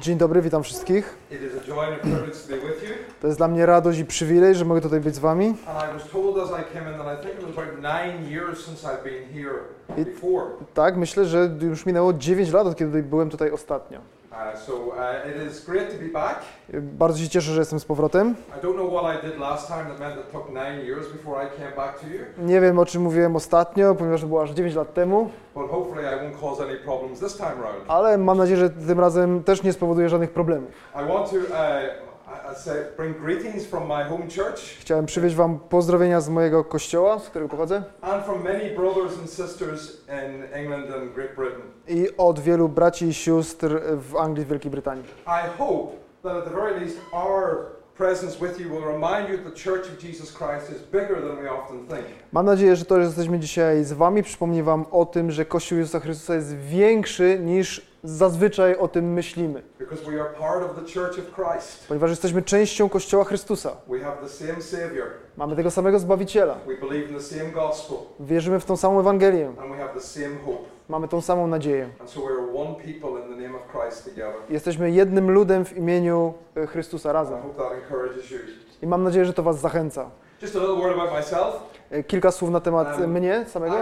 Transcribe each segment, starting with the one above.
Dzień dobry, witam wszystkich. It is a joy and a privilege to be with you. To jest dla mnie radość i przywilej, że mogę tutaj być z wami. I. Tak, myślę, że już minęło 9 lat, od kiedy byłem tutaj ostatnio. Uh, uh. Bardzo się cieszę, że jestem z powrotem. Nie wiem, o czym mówiłem ostatnio, ponieważ to było aż 9 lat temu, ale mam nadzieję, że tym razem też nie spowoduje żadnych problemów. I want to uh, I- I Chciałem przywieźć wam pozdrowienia z mojego kościoła, z którego pochodzę, i od wielu braci i sióstr w Anglii, w Wielkiej Brytanii. I hope that at the very least our presence with you will remind you that the Church of Jesus Christ is bigger than we often think. Mam nadzieję, że to, że jesteśmy dzisiaj z wami, przypomni wam o tym, że Kościół Jezusa Chrystusa jest większy niż zazwyczaj o tym myślimy. Ponieważ jesteśmy częścią Kościoła Chrystusa. Mamy tego samego Zbawiciela. Wierzymy w tą samą Ewangelię. Mamy tą samą nadzieję. Jesteśmy jednym ludem w imieniu e, Chrystusa razem. I mam nadzieję, że to Was zachęca. E, Kilka słów na temat e, mnie samego.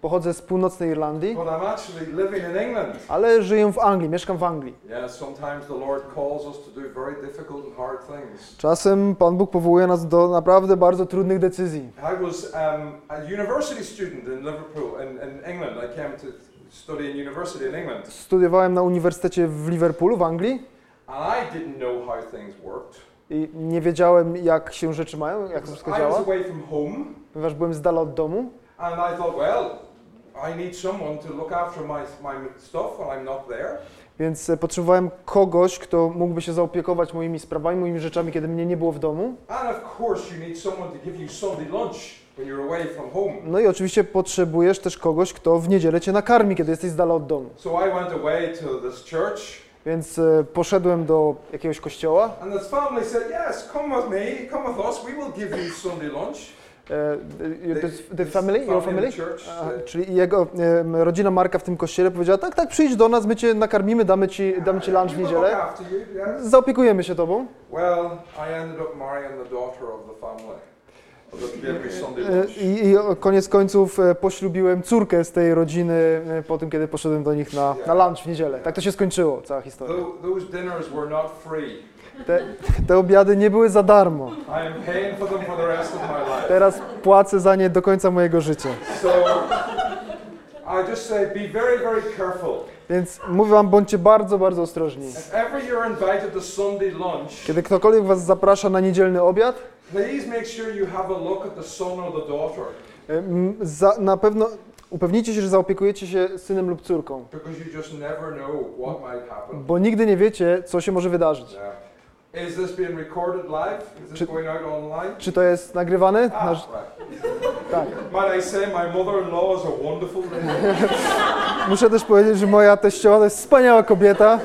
Pochodzę z północnej Irlandii, but I'm actually living in England. ale żyję w Anglii, mieszkam w Anglii. Yeah, sometimes the Lord calls us to do very difficult and hard things. Czasem Pan Bóg powołuje nas do naprawdę bardzo trudnych decyzji. I was um, a university student in Liverpool, in, in England. I came to study in university in England. Studiowałem na uniwersytecie w Liverpoolu w Anglii And I didn't know how things worked. i nie wiedziałem, jak się rzeczy mają, jak to wszystko działa, ponieważ byłem z dala od domu. and I thought, well, I need someone to look after my, my stuff when I'm not there. Więc potrzebowałem kogoś, kto mógłby się zaopiekować moimi sprawami, moimi rzeczami, kiedy mnie nie było w domu. No i oczywiście potrzebujesz też kogoś, kto w niedzielę cię nakarmi, kiedy jesteś z dala od domu. So I went away to this church, Więc e, poszedłem do jakiegoś kościoła. and this family said, Yes, come with me, come with us, we will give you Sunday lunch. E, the, the family, your family? czyli jego e, rodzina Marka w tym kościele powiedziała, tak, tak, przyjdź do nas, my cię nakarmimy, damy ci, damy ci lunch w niedzielę. Zaopiekujemy się tobą. Well, I ended up marrying the daughter of the family E. I, I koniec końców poślubiłem córkę z tej rodziny po tym, kiedy poszedłem do nich na, na lunch w niedzielę. Tak to się skończyło, cała historia. Te, te obiady nie były za darmo. Teraz płacę za nie do końca mojego życia. Więc mówię wam, bądźcie bardzo, bardzo ostrożni. Kiedy ktokolwiek was zaprasza na niedzielny obiad, za, na pewno upewnijcie się, że zaopiekujecie się synem lub córką, bo nigdy nie wiecie, co się może wydarzyć. Is this being recorded live? Is this Czy- going out online? Czy to jest nagrywane? Ah, Na, right. tak. Might I say my mother-in-law is a wonderful lady. Muszę też powiedzieć, że moja teściowa to jest wspaniała kobieta,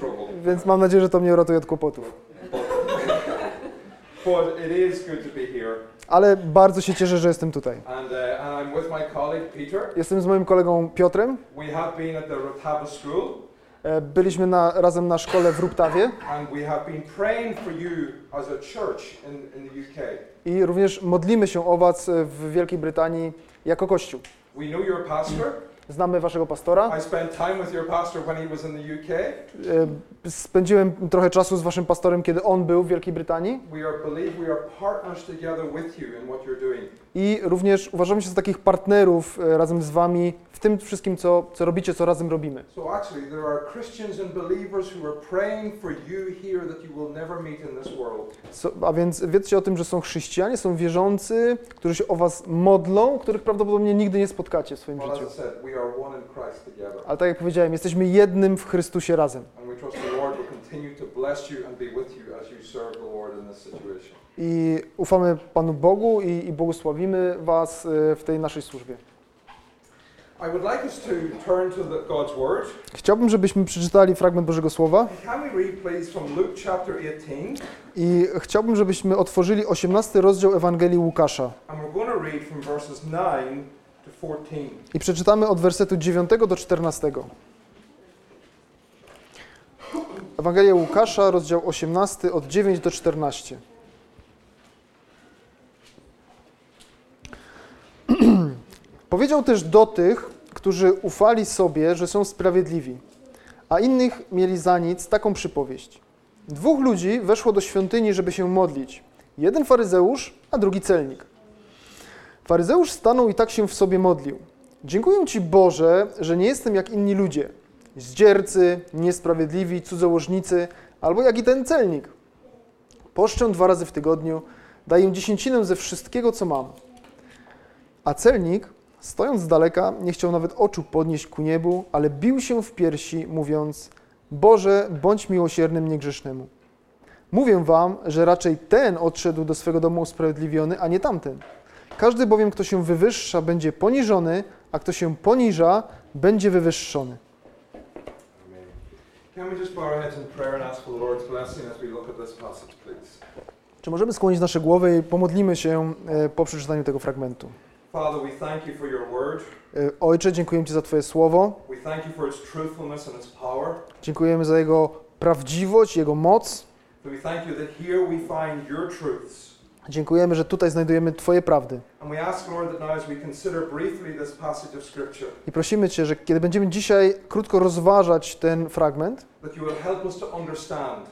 So więc mam nadzieję, że to mnie uratuje od kłopotów. Ale bardzo się cieszę, że jestem tutaj. And, uh. Jestem z moim kolegą Piotrem. E, Byliśmy na, razem na szkole w Ruptawie a in, in i również modlimy się o was w Wielkiej Brytanii jako Kościół. We know your pastor. Znamy waszego pastora. E, Spędziłem trochę czasu z waszym pastorem, kiedy on był w Wielkiej Brytanii i również uważamy się za takich partnerów e, razem z wami w tym wszystkim, co, co robicie, co razem robimy. So a więc wiedzcie o tym, że są chrześcijanie, są wierzący, którzy się o was modlą, których prawdopodobnie nigdy nie spotkacie w swoim Well, życiu. Ale tak jak powiedziałem, jesteśmy jednym w Chrystusie razem. I ufamy Panu Bogu i, i błogosławimy was e, w tej naszej służbie. Chciałbym, żebyśmy przeczytali fragment Bożego Słowa Can we read, please, from Luke chapter 18? i chciałbym, żebyśmy otworzyli 18 rozdział Ewangelii Łukasza. And we're going to read from verses 9 to 14. I przeczytamy od wersetu 9 do 14. Ewangelia Łukasza, rozdział 18, od 9 do 14. Powiedział też do tych, którzy ufali sobie, że są sprawiedliwi, a innych mieli za nic taką przypowieść. Dwóch ludzi weszło do świątyni, żeby się modlić. Jeden faryzeusz, a drugi celnik. Faryzeusz stanął i tak się w sobie modlił. Dziękuję Ci Boże, że nie jestem jak inni ludzie. Zdziercy, niesprawiedliwi, cudzołożnicy, albo jak i ten celnik. Poszczę dwa razy w tygodniu, daję dziesięcinę ze wszystkiego, co mam. A celnik, stojąc z daleka, nie chciał nawet oczu podnieść ku niebu, ale bił się w piersi, mówiąc: Boże, bądź miłosiernym niegrzesznemu. Mówię wam, że raczej ten odszedł do swego domu usprawiedliwiony, a nie tamten. Każdy bowiem, kto się wywyższa, będzie poniżony, a kto się poniża, będzie wywyższony. Czy możemy skłonić nasze głowy i pomodlimy się e, po przeczytaniu tego fragmentu? Father, we thank you for your word. E, Ojcze, dziękujemy Ci za Twoje słowo. We thank you for its truthfulness and its power. Dziękujemy za Jego prawdziwość, Jego moc. We thank you that here we find your truths. Dziękujemy, że tutaj znajdujemy Twoje prawdy. I prosimy Cię, że kiedy będziemy dzisiaj krótko rozważać ten fragment,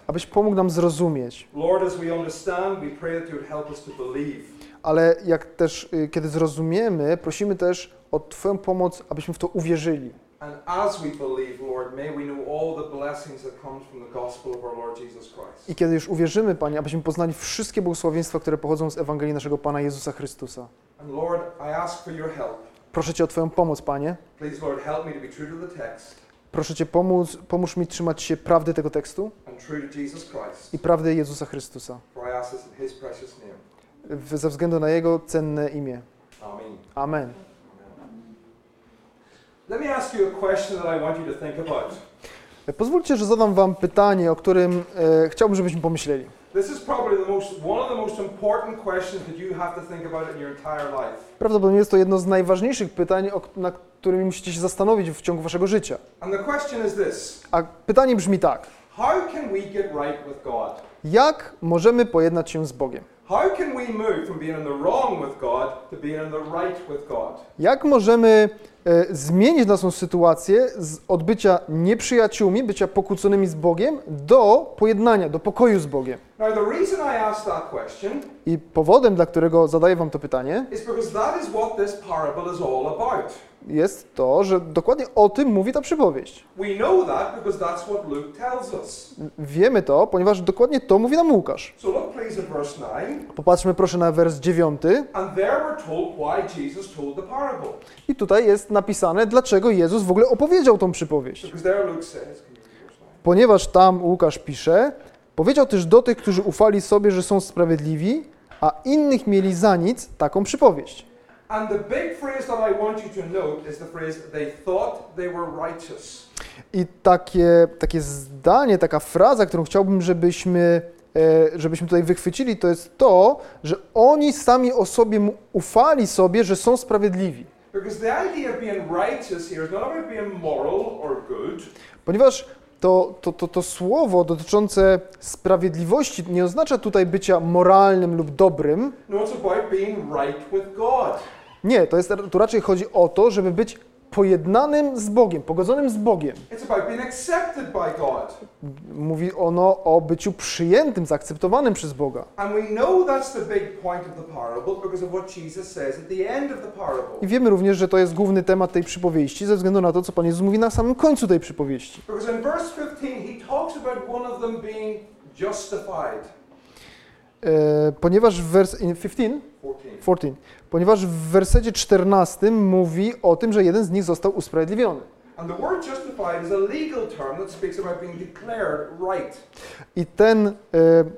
abyś pomógł nam zrozumieć. Ale jak też, y, kiedy zrozumiemy, prosimy też o Twoją pomoc, abyśmy w to uwierzyli. And as we believe, Lord, may we know all the blessings that comes from the gospel of our Lord Jesus Christ. I kiedy już uwierzymy, Panie, abyśmy poznali wszystkie błogosławieństwa, które pochodzą z Ewangelii naszego Pana Jezusa Chrystusa. And Lord, I ask for your help. Proszę Cię o Twoją pomoc, Panie. Please, Lord, help me to be true to the text Proszę Cię pomóc, pomóż mi trzymać się prawdy tego tekstu i prawdy Jezusa Chrystusa. For I ask this in his precious name. W- Ze względu na Jego cenne imię. Amen. Amen. Let me ask you a question that I want you to think about. Pozwólcie, że zadam Wam pytanie, o którym e, chciałbym, żebyśmy pomyśleli. Prawdopodobnie jest to jedno z najważniejszych pytań, o, nad którymi musicie się zastanowić w ciągu Waszego życia. And the question is this A pytanie brzmi tak. How can we get right with God? Jak możemy pojednać się z Bogiem? How can we move from being in the wrong with God to being in the right with God? Jak możemy e, zmienić naszą sytuację z odbycia nieprzyjaciółmi, bycia pokłóconymi z Bogiem, do pojednania, do pokoju z Bogiem? Now, the reason I asked that question I powodem, dla którego zadaję Wam to pytanie, is because that is what this parable is all about. Jest to, że dokładnie o tym mówi ta przypowieść. Wiemy to, ponieważ dokładnie to mówi nam Łukasz. So look, please, at verse 9. Popatrzmy proszę na wers 9 And there we're told why Jesus told the parable. i tutaj jest napisane, dlaczego Jezus w ogóle opowiedział tą przypowieść. Because there Luke says, can you read verse 9? Ponieważ tam Łukasz pisze, powiedział też do tych, którzy ufali sobie, że są sprawiedliwi, a innych mieli za nic taką przypowieść. And the big phrase that I want you to note is the phrase, they thought they were righteous. I takie, takie zdanie, taka fraza, którą chciałbym, żebyśmy, e, żebyśmy tutaj wychwycili, to jest to, że oni sami o sobie ufali sobie, że są sprawiedliwi. Ponieważ to, to, to, to słowo dotyczące sprawiedliwości nie oznacza tutaj bycia moralnym lub dobrym. No, it's about being right with God. Nie, to jest, tu raczej chodzi o to, żeby być pojednanym z Bogiem, pogodzonym z Bogiem. Mówi ono o byciu przyjętym, zaakceptowanym przez Boga. I wiemy również, że to jest główny temat tej przypowieści, ze względu na to, co Pan Jezus mówi na samym końcu tej przypowieści. Because in verse 15, he talks about one of them being justified. E, ponieważ w wers... in 15? 14. 14. Ponieważ w wersecie 14 mówi o tym, że jeden z nich został usprawiedliwiony. I ten, e,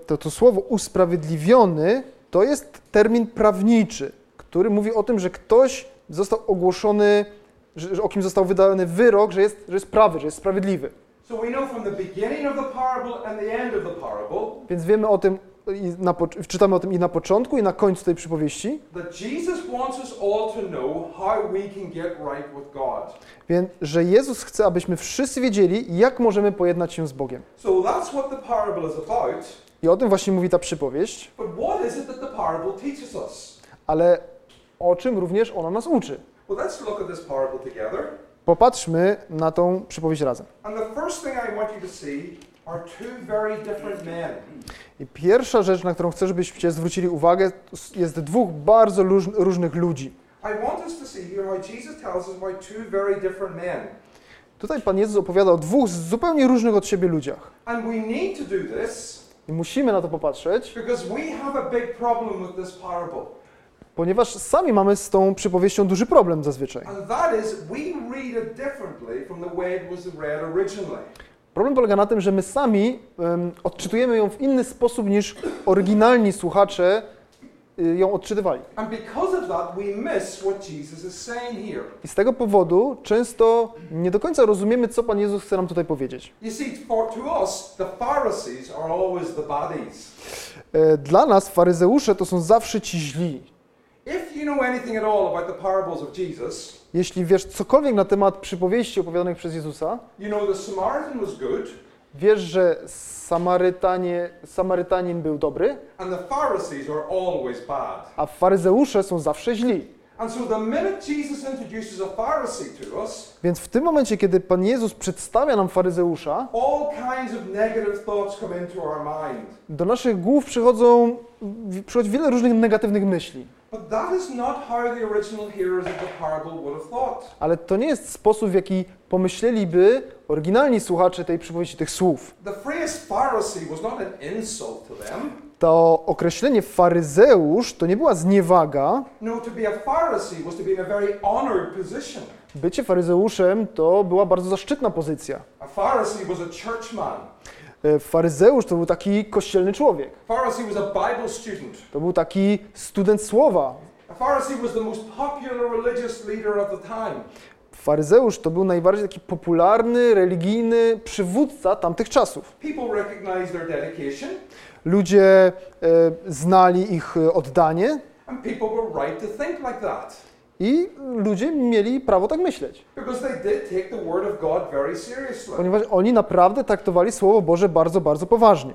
to, to słowo usprawiedliwiony to jest termin prawniczy, który mówi o tym, że ktoś został ogłoszony, że, o kim został wydany wyrok, że jest, że jest prawy, że jest sprawiedliwy. Więc wiemy o tym na, czytamy o tym i na początku, i na końcu tej przypowieści, więc że Jezus chce, abyśmy wszyscy wiedzieli, jak możemy pojednać się z Bogiem. I o tym właśnie mówi ta przypowieść, ale o czym również ona nas uczy. Popatrzmy na tą przypowieść razem. And the first thing I want you to see are two very different men. I pierwsza rzecz, na którą chcę, żebyście zwrócili uwagę, jest dwóch bardzo róż- różnych ludzi. Tutaj Pan Jezus opowiada o dwóch zupełnie różnych od siebie ludziach. And we need to do this I musimy na to popatrzeć, because we have a big problem with this parable. ponieważ sami mamy z tą przypowieścią duży problem zazwyczaj. And that is, we read it differently from the way it was read originally. Problem polega na tym, że my sami em, odczytujemy ją w inny sposób niż oryginalni słuchacze y, ją odczytywali. I z tego powodu często nie do końca rozumiemy, co Pan Jezus chce nam tutaj powiedzieć. E, Dla nas faryzeusze to są zawsze ci źli. Jeśli wiesz cokolwiek na temat przypowieści opowiadanych przez Jezusa, wiesz, że Samarytanie, Samarytanin był dobry, a faryzeusze są zawsze źli. Więc w tym momencie, kiedy Pan Jezus przedstawia nam faryzeusza, do naszych głów przychodzą, przychodzi wiele różnych negatywnych myśli. Ale to nie jest sposób, w jaki pomyśleliby oryginalni słuchacze tej przypowieści, tych słów. To określenie faryzeusz to nie była zniewaga. No. Bycie faryzeuszem to była bardzo zaszczytna pozycja. A Pharisee was a churchman. E, Faryzeusz to był taki kościelny człowiek. To był taki student słowa. Faryzeusz to był najbardziej taki popularny, religijny przywódca tamtych czasów. Ludzie e, znali ich e, oddanie and people were right to think like that. I ludzie mieli prawo tak myśleć, ponieważ oni naprawdę traktowali Słowo Boże bardzo, bardzo poważnie.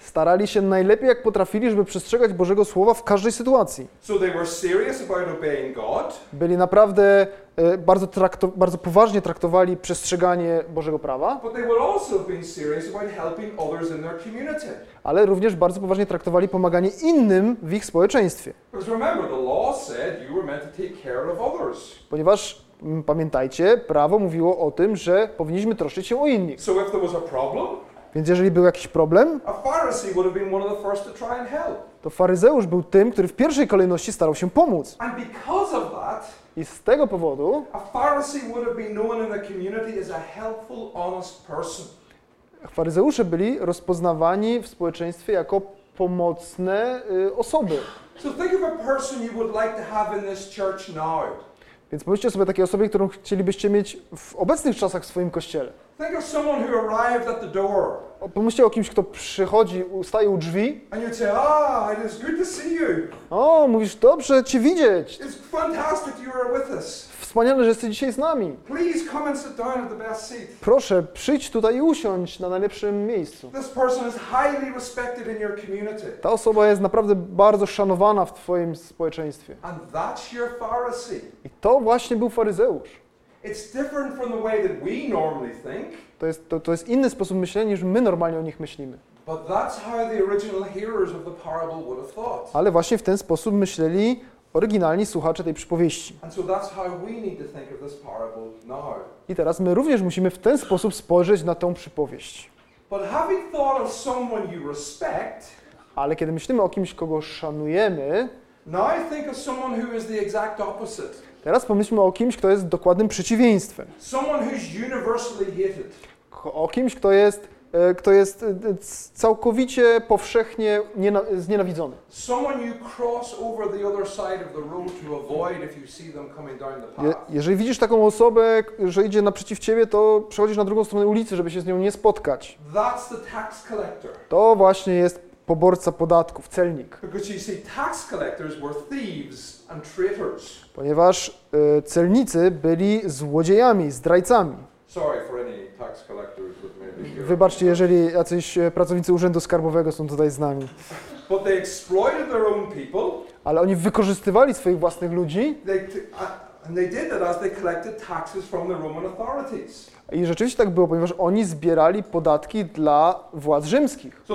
Starali się najlepiej jak potrafili, żeby przestrzegać Bożego Słowa w każdej sytuacji. Byli naprawdę bardzo, trakto, bardzo poważnie traktowali przestrzeganie Bożego prawa, ale również bardzo poważnie traktowali pomaganie innym w ich społeczeństwie. Ponieważ mm, pamiętajcie, prawo mówiło o tym, że powinniśmy troszczyć się o innych. Więc jeżeli był jakiś problem, to faryzeusz był tym, który w pierwszej kolejności starał się pomóc. And because of that, I z tego powodu faryzeusze byli rozpoznawani w społeczeństwie jako pomocne y, osoby. So think of a person you would like to have in this church now. Więc pomyślcie sobie takiej osobie, którą chcielibyście mieć w obecnych czasach w swoim kościele. Think of someone who arrived at the door Pomyślcie o kimś, kto przychodzi, staje u drzwi. and you'd say, Ah, it is good to see you. O, mówisz, dobrze Cię widzieć. It's fantastic you are with us. Wspaniale, że jesteś dzisiaj z nami. Please come and sit down at the best seat. Proszę, przyjdź tutaj i usiądź na najlepszym miejscu. This person is highly respected in your community. Ta osoba jest naprawdę bardzo szanowana w Twoim społeczeństwie. And that's your Pharisee. I to właśnie był faryzeusz. To jest, to, to jest inny sposób myślenia, niż my normalnie o nich myślimy. Ale właśnie w ten sposób myśleli oryginalni słuchacze tej przypowieści. I teraz my również musimy w ten sposób spojrzeć na tą przypowieść. Ale kiedy myślimy o kimś, kogo szanujemy, now think of someone who is the exact opposite. Teraz pomyślmy o kimś, kto jest dokładnym przeciwieństwem. O kimś, kto jest e, kto jest e, całkowicie powszechnie niena- znienawidzony. Je, jeżeli widzisz taką osobę, że idzie naprzeciw ciebie, to przechodzisz na drugą stronę ulicy, żeby się z nią nie spotkać. To właśnie jest poborca podatków, celnik. Because you see, tax collectors were thieves and traitors. Ponieważ e, celnicy byli złodziejami, zdrajcami. Wybaczcie, jeżeli jacyś e, pracownicy Urzędu Skarbowego są tutaj z nami. Ale oni wykorzystywali swoich własnych ludzi They t- and they did that as they collected taxes from the Roman authorities. I rzeczywiście tak było, ponieważ oni zbierali podatki dla władz rzymskich. So.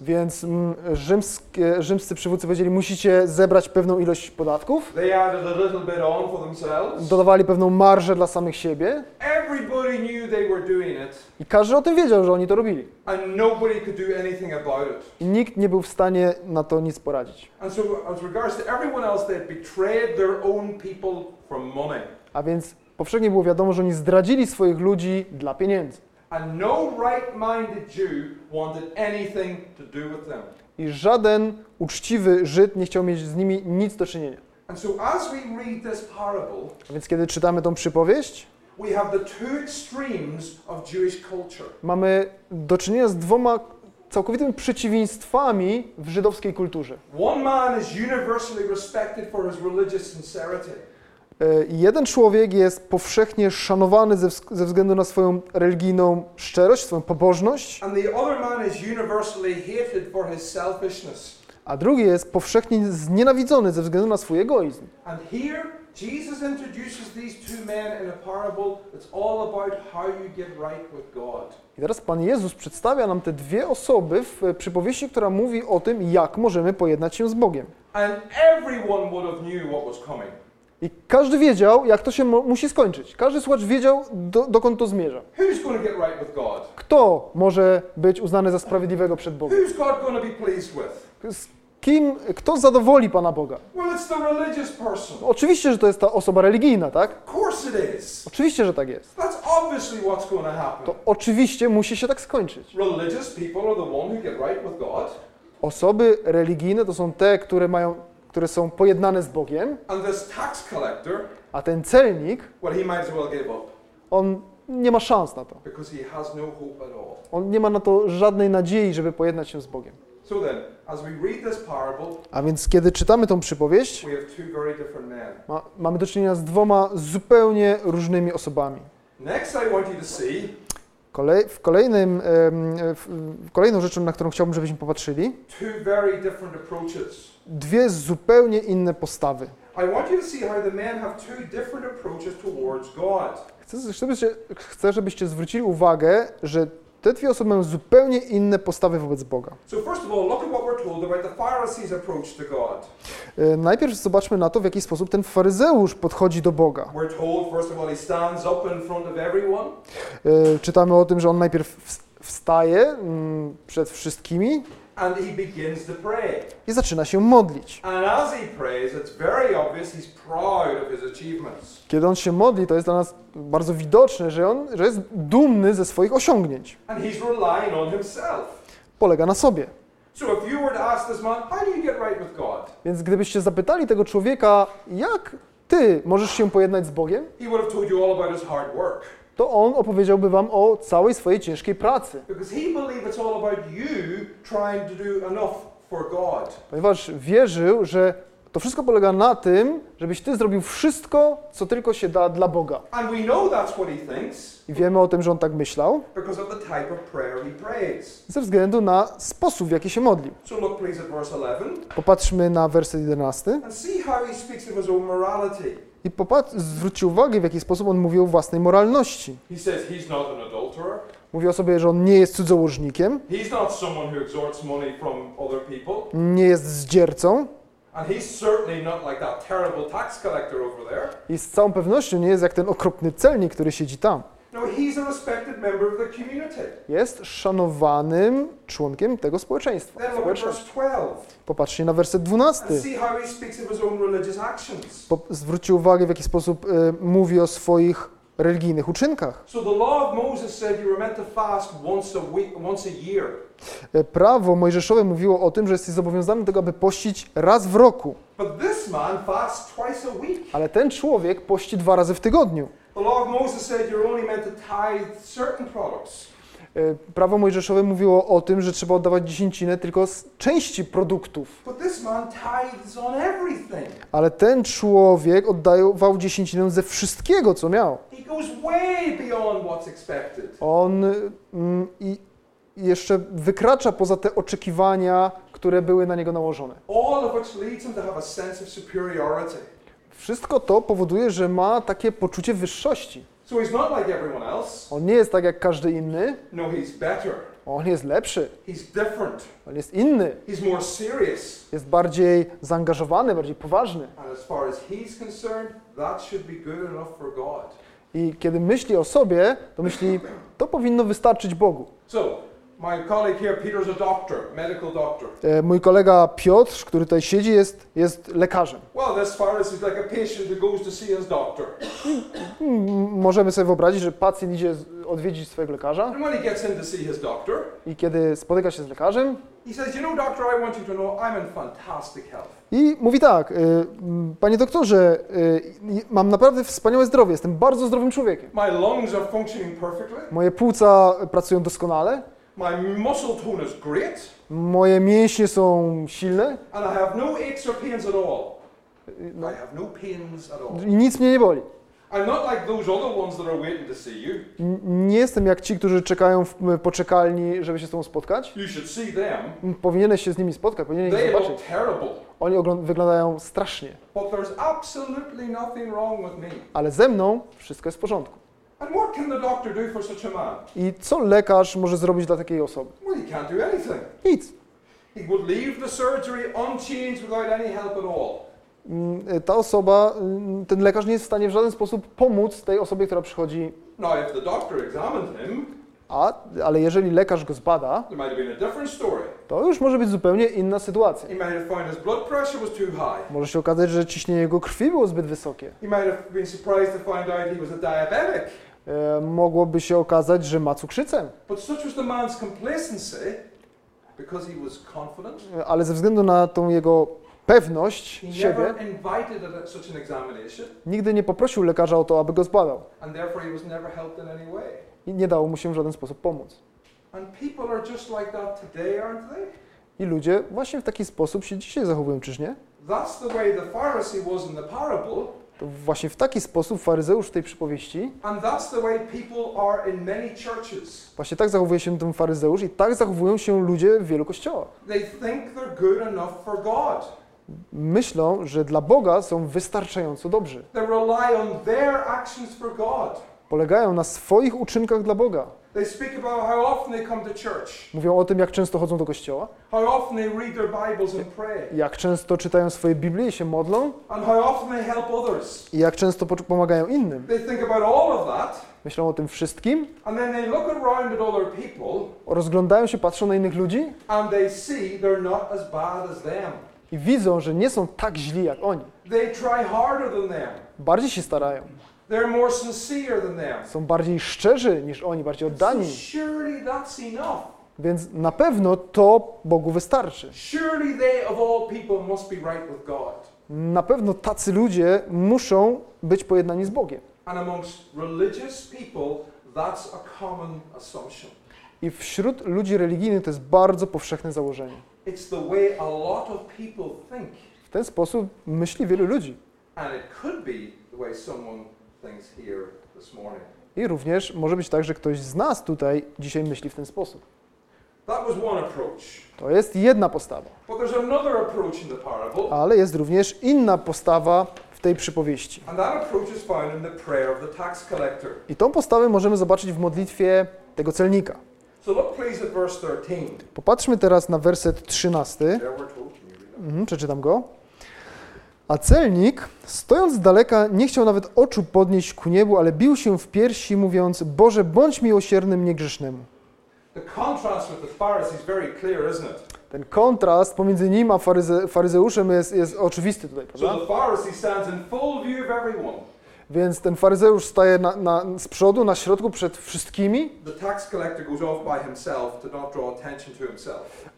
Więc mm, rzymskie, rzymscy przywódcy powiedzieli, musicie zebrać pewną ilość podatków, dodawali pewną marżę dla samych siebie i każdy o tym wiedział, że oni to robili. I nikt nie był w stanie na to nic poradzić. And so, as regards to everyone else, they betrayed their own people for money. A więc powszechnie było wiadomo, że oni zdradzili swoich ludzi dla pieniędzy. No. I żaden uczciwy Żyd nie chciał mieć z nimi nic do czynienia. A więc kiedy czytamy tą przypowieść, mamy do czynienia z dwoma całkowitymi przeciwieństwami w żydowskiej kulturze. One man is universally respected for his religious sincerity. E, Jeden człowiek jest powszechnie szanowany ze, ze względu na swoją religijną szczerość, swoją pobożność, a drugi jest powszechnie znienawidzony ze względu na swój egoizm. Jesus introduces these two men in a parable that's all about how you get right with God. I teraz Pan Jezus przedstawia nam te dwie osoby w e, przypowieści, która mówi o tym, jak możemy pojednać się z Bogiem. And everyone would have knew what was coming. I każdy wiedział, jak to się musi skończyć. Każdy słuchacz wiedział, do, dokąd to zmierza. Kto może być uznany za sprawiedliwego przed Bogiem? Z kim, kto zadowoli Pana Boga? Oczywiście, że to jest ta osoba religijna, tak? Oczywiście, że tak jest. To oczywiście musi się tak skończyć. Osoby religijne to są te, które mają, które są pojednane z Bogiem, a ten celnik, on nie ma szans na to. no. On nie ma na to żadnej nadziei, żeby pojednać się z Bogiem. A więc kiedy czytamy tą przypowieść, ma, mamy do czynienia z dwoma zupełnie różnymi osobami. Kolej, w kolejnym, w, kolejną rzeczą, na którą chciałbym, żebyśmy popatrzyli, dwie zupełnie inne postawy. Chcę, żebyście, chcę, żebyście zwrócili uwagę, że te dwie osoby mają zupełnie inne postawy wobec Boga. E, Najpierw zobaczmy na to, w jaki sposób ten faryzeusz podchodzi do Boga. E, Czytamy o tym, że on najpierw ws- wstaje mm, przed wszystkimi and he begins to pray. i zaczyna się modlić. Kiedy on się modli, to jest dla nas bardzo widoczne, że on że jest dumny ze swoich osiągnięć. And he's relying on himself. Polega na sobie. Więc gdybyście zapytali tego człowieka, jak ty możesz się pojednać z Bogiem, He would have told you all about his hard work. To on opowiedziałby wam o całej swojej ciężkiej pracy. Ponieważ wierzył, że to wszystko polega na tym, żebyś ty zrobił wszystko, co tylko się da dla Boga. I wiemy o tym, że on tak myślał, ze względu na sposób, w jaki się modlił. So look please at verse 11 Popatrzmy na werset 11 i popatrz, zwróćcie uwagę, w jaki sposób on mówi o własnej moralności. Mówi o sobie, że on nie jest cudzołożnikiem, nie jest zdziercą. I z całą pewnością nie jest jak ten okropny celnik, który siedzi tam. Jest szanowanym członkiem tego społeczeństwa. Then look at społeczności. verse 12 Popatrzcie na werset 12. and see how he speaks of his own religious actions. Po, zwróćcie uwagę, w jaki sposób e, mówi o swoich religijnych uczynkach. E, Prawo mojżeszowe mówiło o tym, że jesteś zobowiązany do tego, aby pościć raz w roku. Ale ten człowiek pości dwa razy w tygodniu. E, Prawo mojżeszowe mówiło o tym, że trzeba oddawać dziesięcinę tylko z części produktów. Ale ten człowiek oddawał dziesięcinę ze wszystkiego, co miał. He goes way beyond what's expected. On mm, i jeszcze wykracza poza te oczekiwania, które były na niego nałożone. Wszystko to powoduje, że ma takie poczucie wyższości. On nie jest tak jak każdy inny, No, he's better. on jest lepszy, on jest inny, jest bardziej zaangażowany, bardziej poważny. I kiedy myśli o sobie, to myśli, to powinno wystarczyć Bogu. So, here, doctor, medical doctor. E, Mój kolega Piotr, który tutaj siedzi, jest, jest lekarzem. Well, as as like a patient who goes to see his doctor. M- Możemy sobie wyobrazić, że pacjent idzie odwiedzić swojego lekarza And when he gets in to see his doctor, i kiedy spotyka się z lekarzem says, You know, doctor, I i mówi tak, m, panie doktorze, y, mam naprawdę wspaniałe zdrowie, jestem bardzo zdrowym człowiekiem. Moje płuca pracują doskonale, My muscle tone is great. moje mięśnie są silne And I have no aches or pains at all. y, I no, have no pains at all. i nic mnie nie boli. Nie jestem jak ci, którzy czekają w poczekalni, żeby się z tobą spotkać. You should see them. M, Powinieneś się z nimi spotkać, powinieneś ich They look zobaczyć. terrible. Oni wyglądają strasznie, But there's absolutely nothing wrong with me. ale ze mną wszystko jest w porządku. And what can the doctor do for such a man? I co lekarz może zrobić dla takiej osoby? Well, he can't do anything. Nic. He would leave the surgery unchanged without any help at all. Ta osoba, mm, ten lekarz nie jest w stanie w żaden sposób pomóc tej osobie, która przychodzi, Now, if the doctor examined him, a, ale jeżeli lekarz go zbada, to już może być zupełnie inna sytuacja. Może się okazać, że ciśnienie jego krwi było zbyt wysokie. E, mogłoby się okazać, że ma cukrzycę, E, ale ze względu na tą jego pewność siebie, nigdy nie poprosił lekarza o to, aby go zbadał. I nie dało mu się w żaden sposób pomóc. I ludzie właśnie w taki sposób się dzisiaj zachowują, czyż nie? That's the way the Pharisee was in the parable, To właśnie w taki sposób faryzeusz w tej przypowieści, and that's the way people are in many churches. właśnie tak zachowuje się ten faryzeusz i tak zachowują się ludzie w wielu kościołach. They think they're good enough for God. Myślą, że dla Boga są wystarczająco dobrzy. They rely on their actions for God. Polegają na swoich uczynkach dla Boga. They speak about how often they come to church, Mówią o tym, jak często chodzą do kościoła, how often they read their Bibles and pray, jak często czytają swoje Biblię i się modlą and how often they help others. i jak często po- pomagają innym. They think about all of that, Myślą o tym wszystkim, and then they look around at other people, rozglądają się, patrzą na innych ludzi and they see they're not as bad as them. i widzą, że nie są tak źli jak oni. They try harder than them. Bardziej się starają, Są bardziej szczerzy niż oni, bardziej oddani. Więc na pewno to Bogu wystarczy. Na pewno tacy ludzie muszą być pojednani z Bogiem. I wśród ludzi religijnych to jest bardzo powszechne założenie. W ten sposób myśli wielu ludzi. And it could be the way someone I również może być tak, że ktoś z nas tutaj dzisiaj myśli w ten sposób. To jest jedna postawa. Ale jest również inna postawa w tej przypowieści. I tą postawę możemy zobaczyć w modlitwie tego celnika. So look please at verse 13. Popatrzmy teraz na werset 13. There we're told. Can you read that? Mhm, przeczytam go. A celnik, stojąc z daleka, nie chciał nawet oczu podnieść ku niebu, ale bił się w piersi, mówiąc: Boże, bądź miłosiernym niegrzesznemu. Ten kontrast pomiędzy nim a faryze, faryzeuszem jest, jest oczywisty tutaj, So prawda? the Pharisee stands in full view of everyone. Więc ten faryzeusz staje na, na, z przodu, na środku, przed wszystkimi,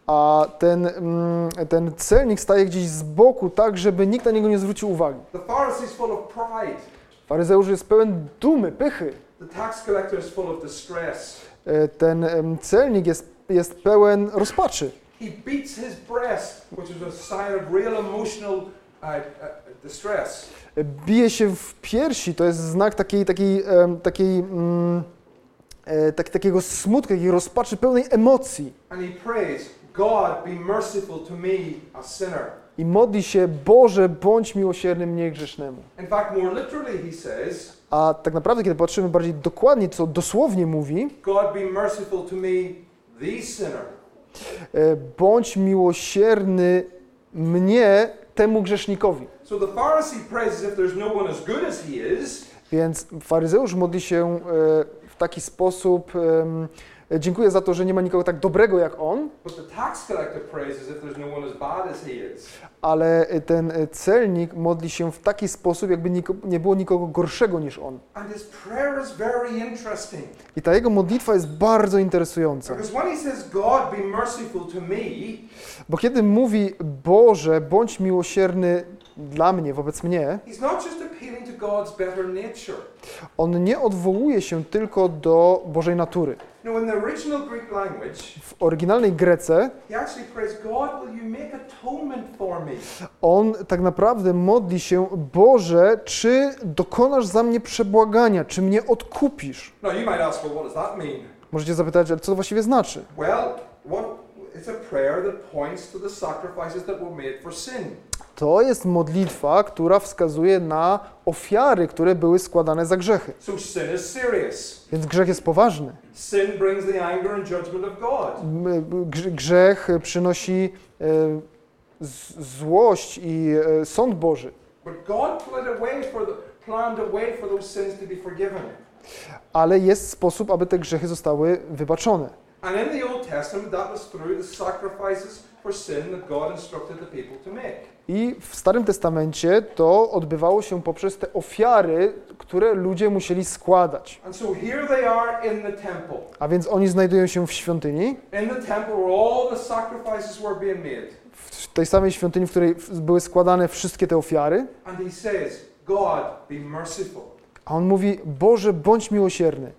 a ten, mm, ten celnik staje gdzieś z boku, tak, żeby nikt na niego nie zwrócił uwagi. Faryzeusz jest pełen dumy, pychy. E, Ten celnik jest, jest pełen rozpaczy. He beats his breast, which is a sign of real emotional uh, uh, distress. Bije się w piersi, to jest znak takiej, takiej, takiej, mm, e, tak, takiego smutku, takiej rozpaczy, pełnej emocji. Prays, me. I modli się, Boże, bądź miłosierny mnie grzesznemu. Fact, says, A tak naprawdę, kiedy patrzymy bardziej dokładnie, co dosłownie mówi, God, be merciful to me, the sinner. e, bądź miłosierny mnie, temu grzesznikowi. So the Pharisee prays as if there's no one as good as he is, Więc faryzeusz modli się e, w taki sposób, em, dziękuję za to, że nie ma nikogo tak dobrego jak on, ale ten e, celnik modli się w taki sposób, jakby nie było nikogo gorszego niż on. And his prayer is very interesting. I ta jego modlitwa jest bardzo interesująca, Because when he says, God, be merciful to me, bo kiedy mówi Boże, bądź miłosierny dla mnie, wobec mnie, on nie odwołuje się tylko do Bożej natury. W oryginalnej Grece on tak naprawdę modli się, Boże, czy dokonasz za mnie przebłagania, czy mnie odkupisz? Możecie zapytać, ale co to właściwie znaczy? Well, what, to jest modlitwa, która wskazuje na ofiary, które były składane za grzechy. So sin is serious. Więc grzech jest poważny. Sin brings the anger and judgment of God. M- grz- Grzech przynosi e, złość i e, sąd Boży. But God planned a way for the, planned a way for those sins to be forgiven. Ale jest sposób, aby te grzechy zostały wybaczone. And in the Old Testament, that was through the sacrifices for sin that God instructed the people to make. I w Starym Testamencie to odbywało się poprzez te ofiary, które ludzie musieli składać. And so here they are in the temple. A więc oni znajdują się w świątyni, In the temple where all the sacrifices were being made. w tej samej świątyni, w której były składane wszystkie te ofiary. And he says, God, be merciful. A on mówi: Boże, bądź miłosierny.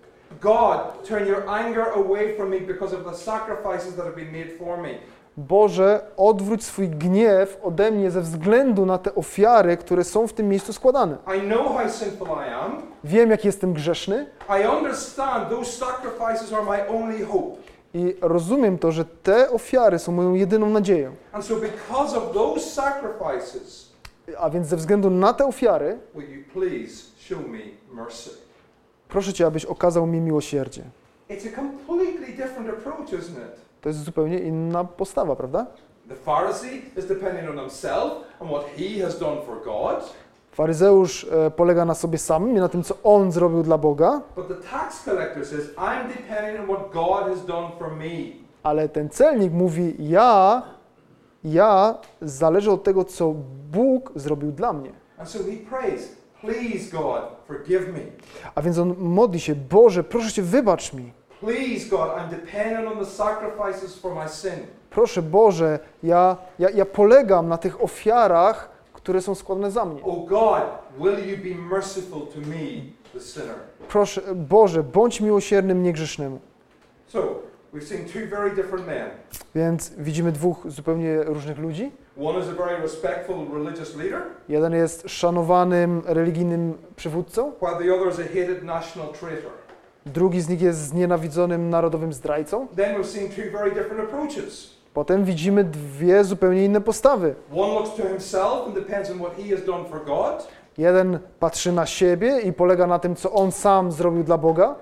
God, turn your anger away from me because of the sacrifices that have been made for me. Boże, odwróć swój gniew ode mnie ze względu na te ofiary, które są w tym miejscu składane. I know how sinful I am. Wiem, jak jestem grzeszny I understand those sacrifices are my only hope. i rozumiem to, że te ofiary są moją jedyną nadzieją. And so, because of those sacrifices, A więc ze względu na te ofiary, will you please show me mercy? Proszę Cię, abyś okazał mi miłosierdzie. It's a completely different approach, isn't it? To jest zupełnie inna postawa, prawda? The Pharisee is depending on himself and what he has done for God, Faryzeusz e, polega na sobie samym i na tym, co on zrobił dla Boga, but the tax collector says, I'm depending on what God has done for me. ale ten celnik mówi: Ja, ja zależę od tego, co Bóg zrobił dla mnie. And so he prays, Please, God, forgive me. A więc on modli się: Boże, proszę Cię, wybacz mi. Please, God, I'm dependent on the sacrifices for my sin. Proszę Boże, ja, ja, ja polegam na tych ofiarach, które są składane za mnie. Oh God, will you be merciful to me, the sinner? Proszę, Boże, bądź miłosierny mnie grzesznemu. So, we've seen two very different men. Więc widzimy dwóch zupełnie różnych ludzi. One is a very respectful religious leader, Jeden jest szanowanym religijnym przywódcą, while the other is a hated national traitor. drugi z nich jest znienawidzonym narodowym zdrajcą. Then we've seen two very different approaches. Potem widzimy dwie zupełnie inne postawy. Jeden patrzy na siebie i polega na tym, co on sam zrobił dla Boga,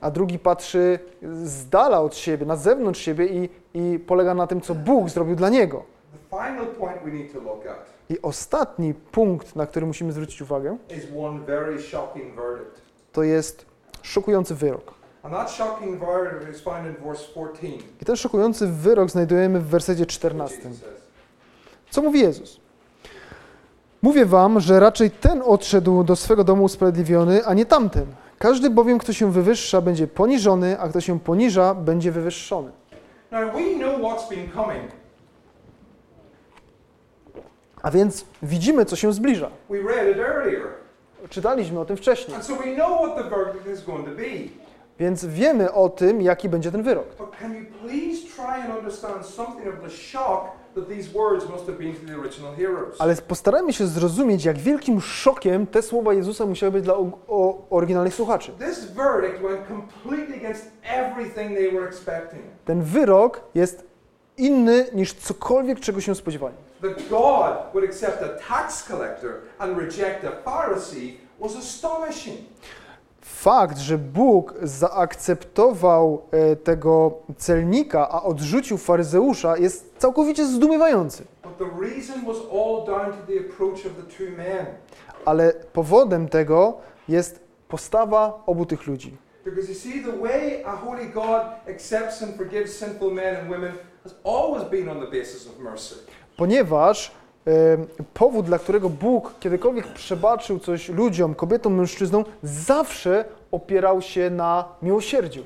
a drugi patrzy z dala od siebie, na zewnątrz siebie i, i polega na tym, co Bóg zrobił dla niego. I ostatni punkt, na który musimy zwrócić uwagę, to jest szokujący wyrok. And that shocking verdict is found in verse 14. I ten szokujący wyrok znajdujemy w wersecie 14. Co mówi Jezus? Mówię wam, że raczej ten odszedł do swego domu usprawiedliwiony, a nie tamten. Każdy bowiem, kto się wywyższa, będzie poniżony, a kto się poniża, będzie wywyższony. A więc widzimy, co się zbliża. Czytaliśmy o tym wcześniej, And so we know what the verdict is going to be. Więc wiemy o tym, jaki będzie ten wyrok. Ale postarajmy się zrozumieć, jak wielkim szokiem te słowa Jezusa musiały być dla o, o, oryginalnych słuchaczy. Ten wyrok jest inny niż cokolwiek, czego się spodziewali. That God would accept a tax collector and reject a Pharisee was astonishing. Fakt, że Bóg zaakceptował e, tego celnika, a odrzucił faryzeusza, jest całkowicie zdumiewający. Ale powodem tego jest postawa obu tych ludzi. Because you see, the way a holy God accepts and forgives sinful men and women has always been on the basis of mercy. Ponieważ powód, dla którego Bóg kiedykolwiek przebaczył coś ludziom, kobietom, mężczyznom, zawsze opierał się na miłosierdziu.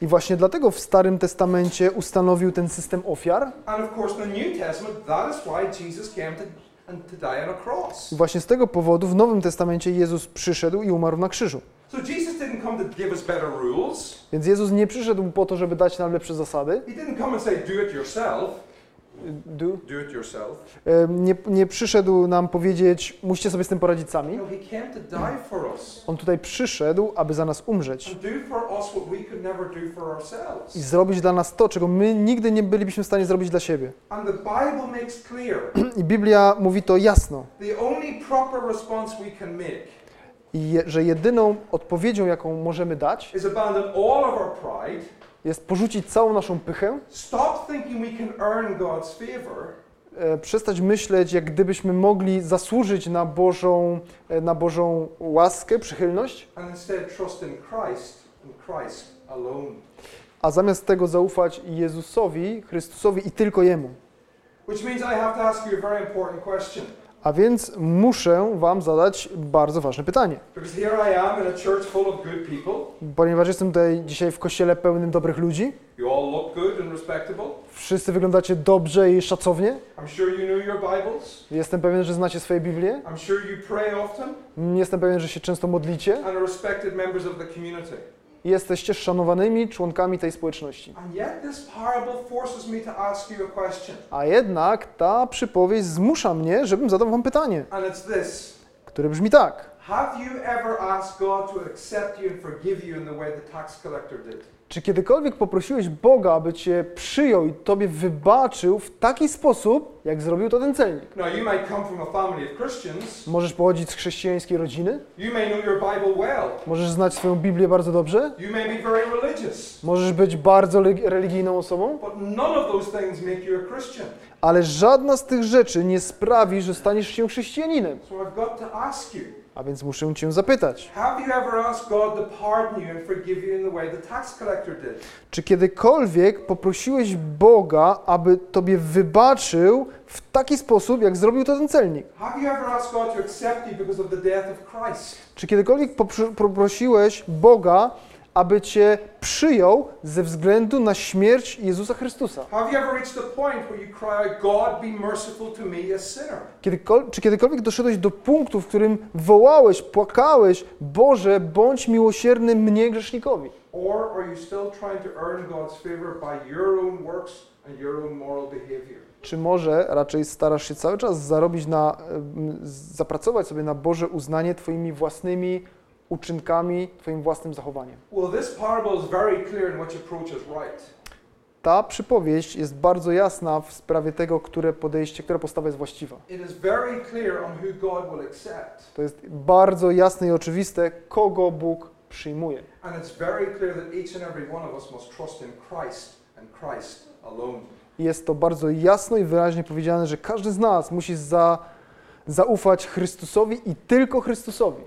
I właśnie dlatego w Starym Testamencie ustanowił ten system ofiar. I właśnie z tego powodu w Nowym Testamencie Jezus przyszedł i umarł na krzyżu. So Jesus didn't come to give us better rules. Więc Jezus nie przyszedł po to, żeby dać nam lepsze zasady. He didn't come and say, do it yourself. Do. Do it yourself. Nie, nie przyszedł nam powiedzieć, musicie sobie z tym poradzić sami. No. On tutaj przyszedł, aby za nas umrzeć i zrobić dla nas to, czego my nigdy nie bylibyśmy w stanie zrobić dla siebie. I Biblia mówi to jasno, the only proper response we can make I je, że jedyną odpowiedzią, jaką możemy dać, jest porzucić całą naszą pychę, e, przestać myśleć, jak gdybyśmy mogli zasłużyć na Bożą, e, na Bożą łaskę, przychylność, a zamiast tego zaufać Jezusowi, Chrystusowi i tylko Jemu. Which means I have to ask you a very important question. A więc muszę Wam zadać bardzo ważne pytanie. Ponieważ jestem tutaj dzisiaj w kościele pełnym dobrych ludzi, wszyscy wyglądacie dobrze i szacownie. Jestem pewien, że znacie swoje Biblię. Jestem pewien, że się często modlicie. and are respected members of the community. Jesteście szanowanymi członkami tej społeczności. A jednak ta przypowieść zmusza mnie, żebym zadał Wam pytanie, które brzmi tak. Have you ever asked God to accept you and forgive you in the way the tax collector did? Czy kiedykolwiek poprosiłeś Boga, aby Cię przyjął i Tobie wybaczył w taki sposób, jak zrobił to ten celnik? Now, you might come from a family of Christians. Możesz pochodzić z chrześcijańskiej rodziny, You may know your Bible well. możesz znać swoją Biblię bardzo dobrze, You may be very religious. możesz być bardzo religijną osobą, But none of those things make you a Christian. ale żadna z tych rzeczy nie sprawi, że staniesz się chrześcijaninem. So I've got to ask you A więc muszę Cię zapytać, czy kiedykolwiek poprosiłeś Boga, aby Tobie wybaczył w taki sposób, jak zrobił to ten celnik? Czy kiedykolwiek poprosiłeś Boga, aby Cię przyjął ze względu na śmierć Jezusa Chrystusa? Kiedykol- czy kiedykolwiek doszedłeś do punktu, w którym wołałeś, płakałeś, Boże, bądź miłosierny mnie grzesznikowi? Czy może raczej starasz się cały czas zarobić na, zapracować sobie na Boże uznanie Twoimi własnymi uczynkami, Twoim własnym zachowaniem? Ta przypowieść jest bardzo jasna w sprawie tego, które podejście, która postawa jest właściwa. To jest bardzo jasne i oczywiste, kogo Bóg przyjmuje. Jest to bardzo jasno i wyraźnie powiedziane, że każdy z nas musi za, zaufać Chrystusowi i tylko Chrystusowi.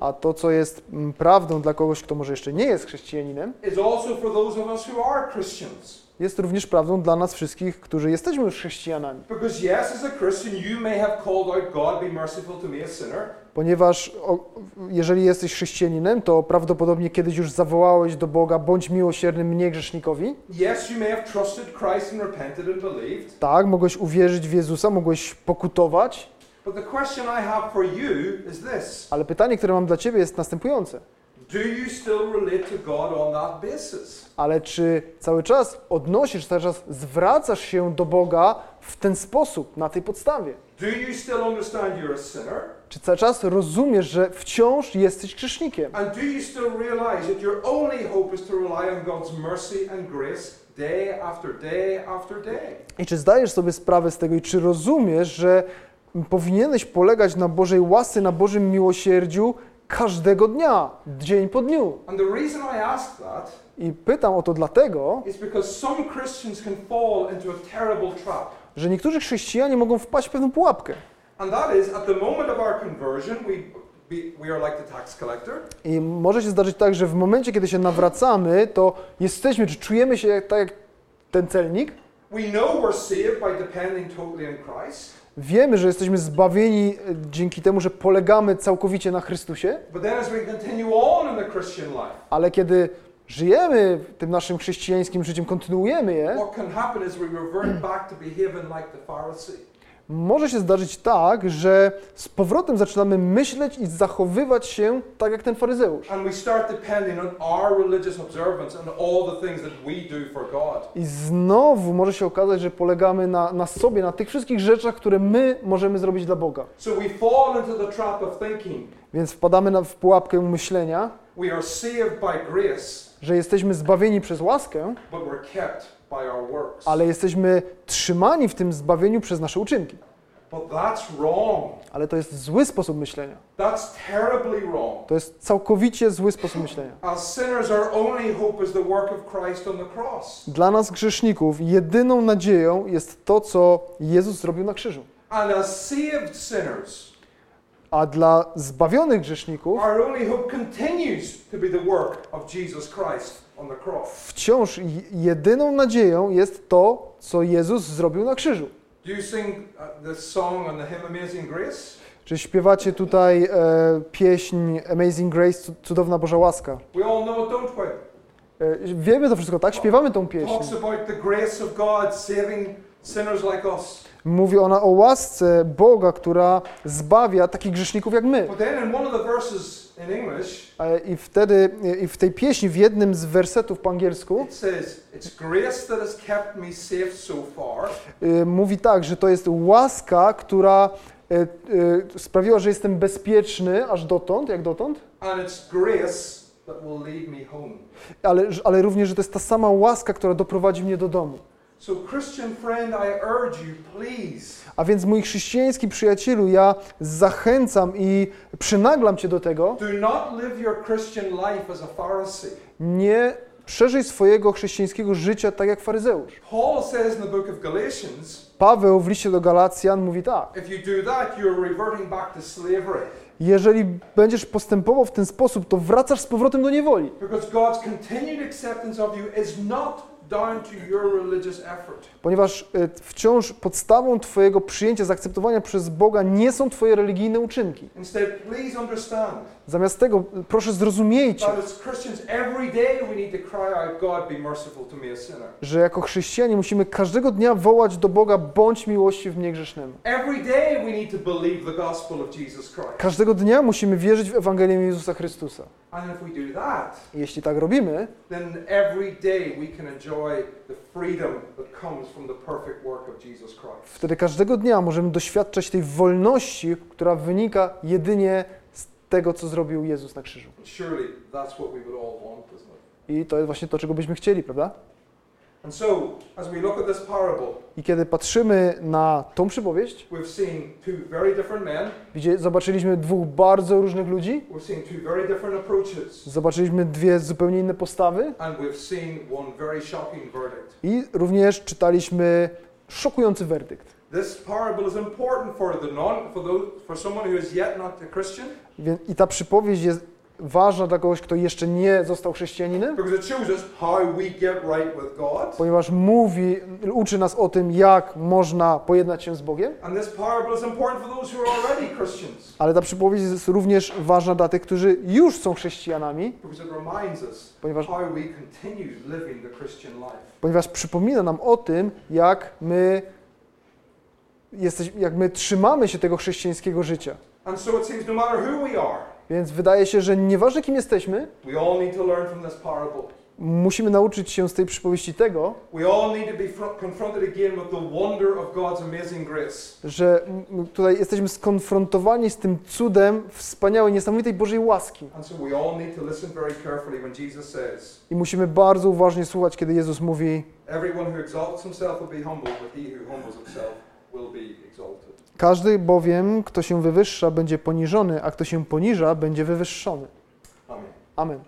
A to, co jest mm, prawdą dla kogoś, kto może jeszcze nie jest chrześcijaninem, jest również prawdą dla nas wszystkich, którzy jesteśmy już chrześcijanami. Ponieważ o, jeżeli jesteś chrześcijaninem, to prawdopodobnie kiedyś już zawołałeś do Boga, bądź miłosierny mnie grzesznikowi. Yes, you may have trusted Christ and repented and believed. Tak, mogłeś uwierzyć w Jezusa, mogłeś pokutować, But the question I have for you is this ale pytanie, które mam dla Ciebie jest następujące. Do you still relate to God on that basis? Ale czy cały czas odnosisz, cały czas zwracasz się do Boga w ten sposób, na tej podstawie? Do you still understand you're a sinner? Czy cały czas rozumiesz, że wciąż jesteś grzesznikiem? And do you still realize that your only hope is to rely on God's mercy and grace day after day after day? I czy zdajesz sobie sprawę z tego i czy rozumiesz, że powinieneś polegać na Bożej łasce, na Bożym miłosierdziu każdego dnia, dzień po dniu? I pytam o to dlatego, że niektórzy chrześcijanie mogą wpaść w pewną pułapkę. I może się zdarzyć tak, że w momencie, kiedy się nawracamy, to jesteśmy, czy czujemy się tak jak ten celnik, We know we're saved by depending totally on Christ. Wiemy, że jesteśmy zbawieni e, dzięki temu, że polegamy całkowicie na Chrystusie, ale kiedy żyjemy tym naszym chrześcijańskim życiem, kontynuujemy je, może się zdarzyć tak, że z powrotem zaczynamy myśleć i zachowywać się tak jak ten faryzeusz. I znowu może się okazać, że polegamy na, na sobie, na tych wszystkich rzeczach, które my możemy zrobić dla Boga. Więc wpadamy na, w pułapkę myślenia, że jesteśmy zbawieni przez łaskę, but we're kept. Ale jesteśmy trzymani w tym zbawieniu przez nasze uczynki. Ale to jest zły sposób myślenia. To jest całkowicie zły sposób myślenia. Dla nas grzeszników jedyną nadzieją jest to, co Jezus zrobił na krzyżu. A dla zbawionych grzeszników wciąż jedyną nadzieją jest to, co Jezus zrobił na krzyżu. Uh? Czy śpiewacie tutaj e, pieśń Amazing Grace, cu- cudowna Boża łaska? E, wiemy to wszystko, tak? Śpiewamy tą pieśń. Talks about the grace of God saving sinners like us. Mówi ona o łasce Boga, która zbawia takich grzeszników jak my. I wtedy, i w tej pieśni, w jednym z wersetów po angielsku, e, mówi tak, że to jest łaska, która e, e, sprawiła, że jestem bezpieczny aż dotąd, jak dotąd, ale, ale również, że to jest ta sama łaska, która doprowadzi mnie do domu. So, Christian friend, I urge you, please, A więc mój chrześcijański przyjacielu, ja zachęcam i przynaglam Cię do tego, do not live your Christian life as a Pharisee. nie przeżyj swojego chrześcijańskiego życia tak jak faryzeusz. Paul says in the book of Galatians, Paweł w liście do Galacjan mówi tak, if you do that, you're reverting back to slavery. jeżeli będziesz postępował w ten sposób, to wracasz z powrotem do niewoli. Because God's continued acceptance of you is not Ponieważ e, wciąż podstawą Twojego przyjęcia, zaakceptowania przez Boga nie są Twoje religijne uczynki. Instead, please understand Zamiast tego, proszę zrozumiejcie, że jako chrześcijanie musimy każdego dnia wołać do Boga, bądź miłości w mnie Christ. Każdego dnia musimy wierzyć w Ewangelię Jezusa Chrystusa. I Jeśli tak robimy, wtedy każdego dnia możemy doświadczać tej wolności, która wynika jedynie z tego, co zrobił Jezus na krzyżu. I to jest właśnie to, czego byśmy chcieli, prawda? I kiedy patrzymy na tą przypowieść, gdzie zobaczyliśmy dwóch bardzo różnych ludzi, zobaczyliśmy dwie zupełnie inne postawy i również czytaliśmy szokujący werdykt. This parable is important for the non, for those, for someone who is yet not a Christian, I ta przypowieść jest ważna dla kogoś, kto jeszcze nie został chrześcijaninem, because it shows us how we get right with God. ponieważ mówi, uczy nas o tym, jak można pojednać się z Bogiem, And this parable is important for those who are already Christians, ale ta przypowieść jest również ważna dla tych, którzy już są chrześcijanami, because it reminds us ponieważ, how we continue living the Christian life. ponieważ przypomina nam o tym, jak my, jesteś, jak my trzymamy się tego chrześcijańskiego życia. No Więc wydaje się, że nieważne kim jesteśmy, musimy nauczyć się z tej przypowieści tego, że tutaj jesteśmy skonfrontowani z tym cudem wspaniałej, niesamowitej Bożej łaski. I musimy bardzo uważnie słuchać, kiedy Jezus mówi: Everyone who exalts himself will be humbled, but he who humbles himself will be exalted. Każdy bowiem, kto się wywyższa, będzie poniżony, a kto się poniża, będzie wywyższony. Amen. Amen.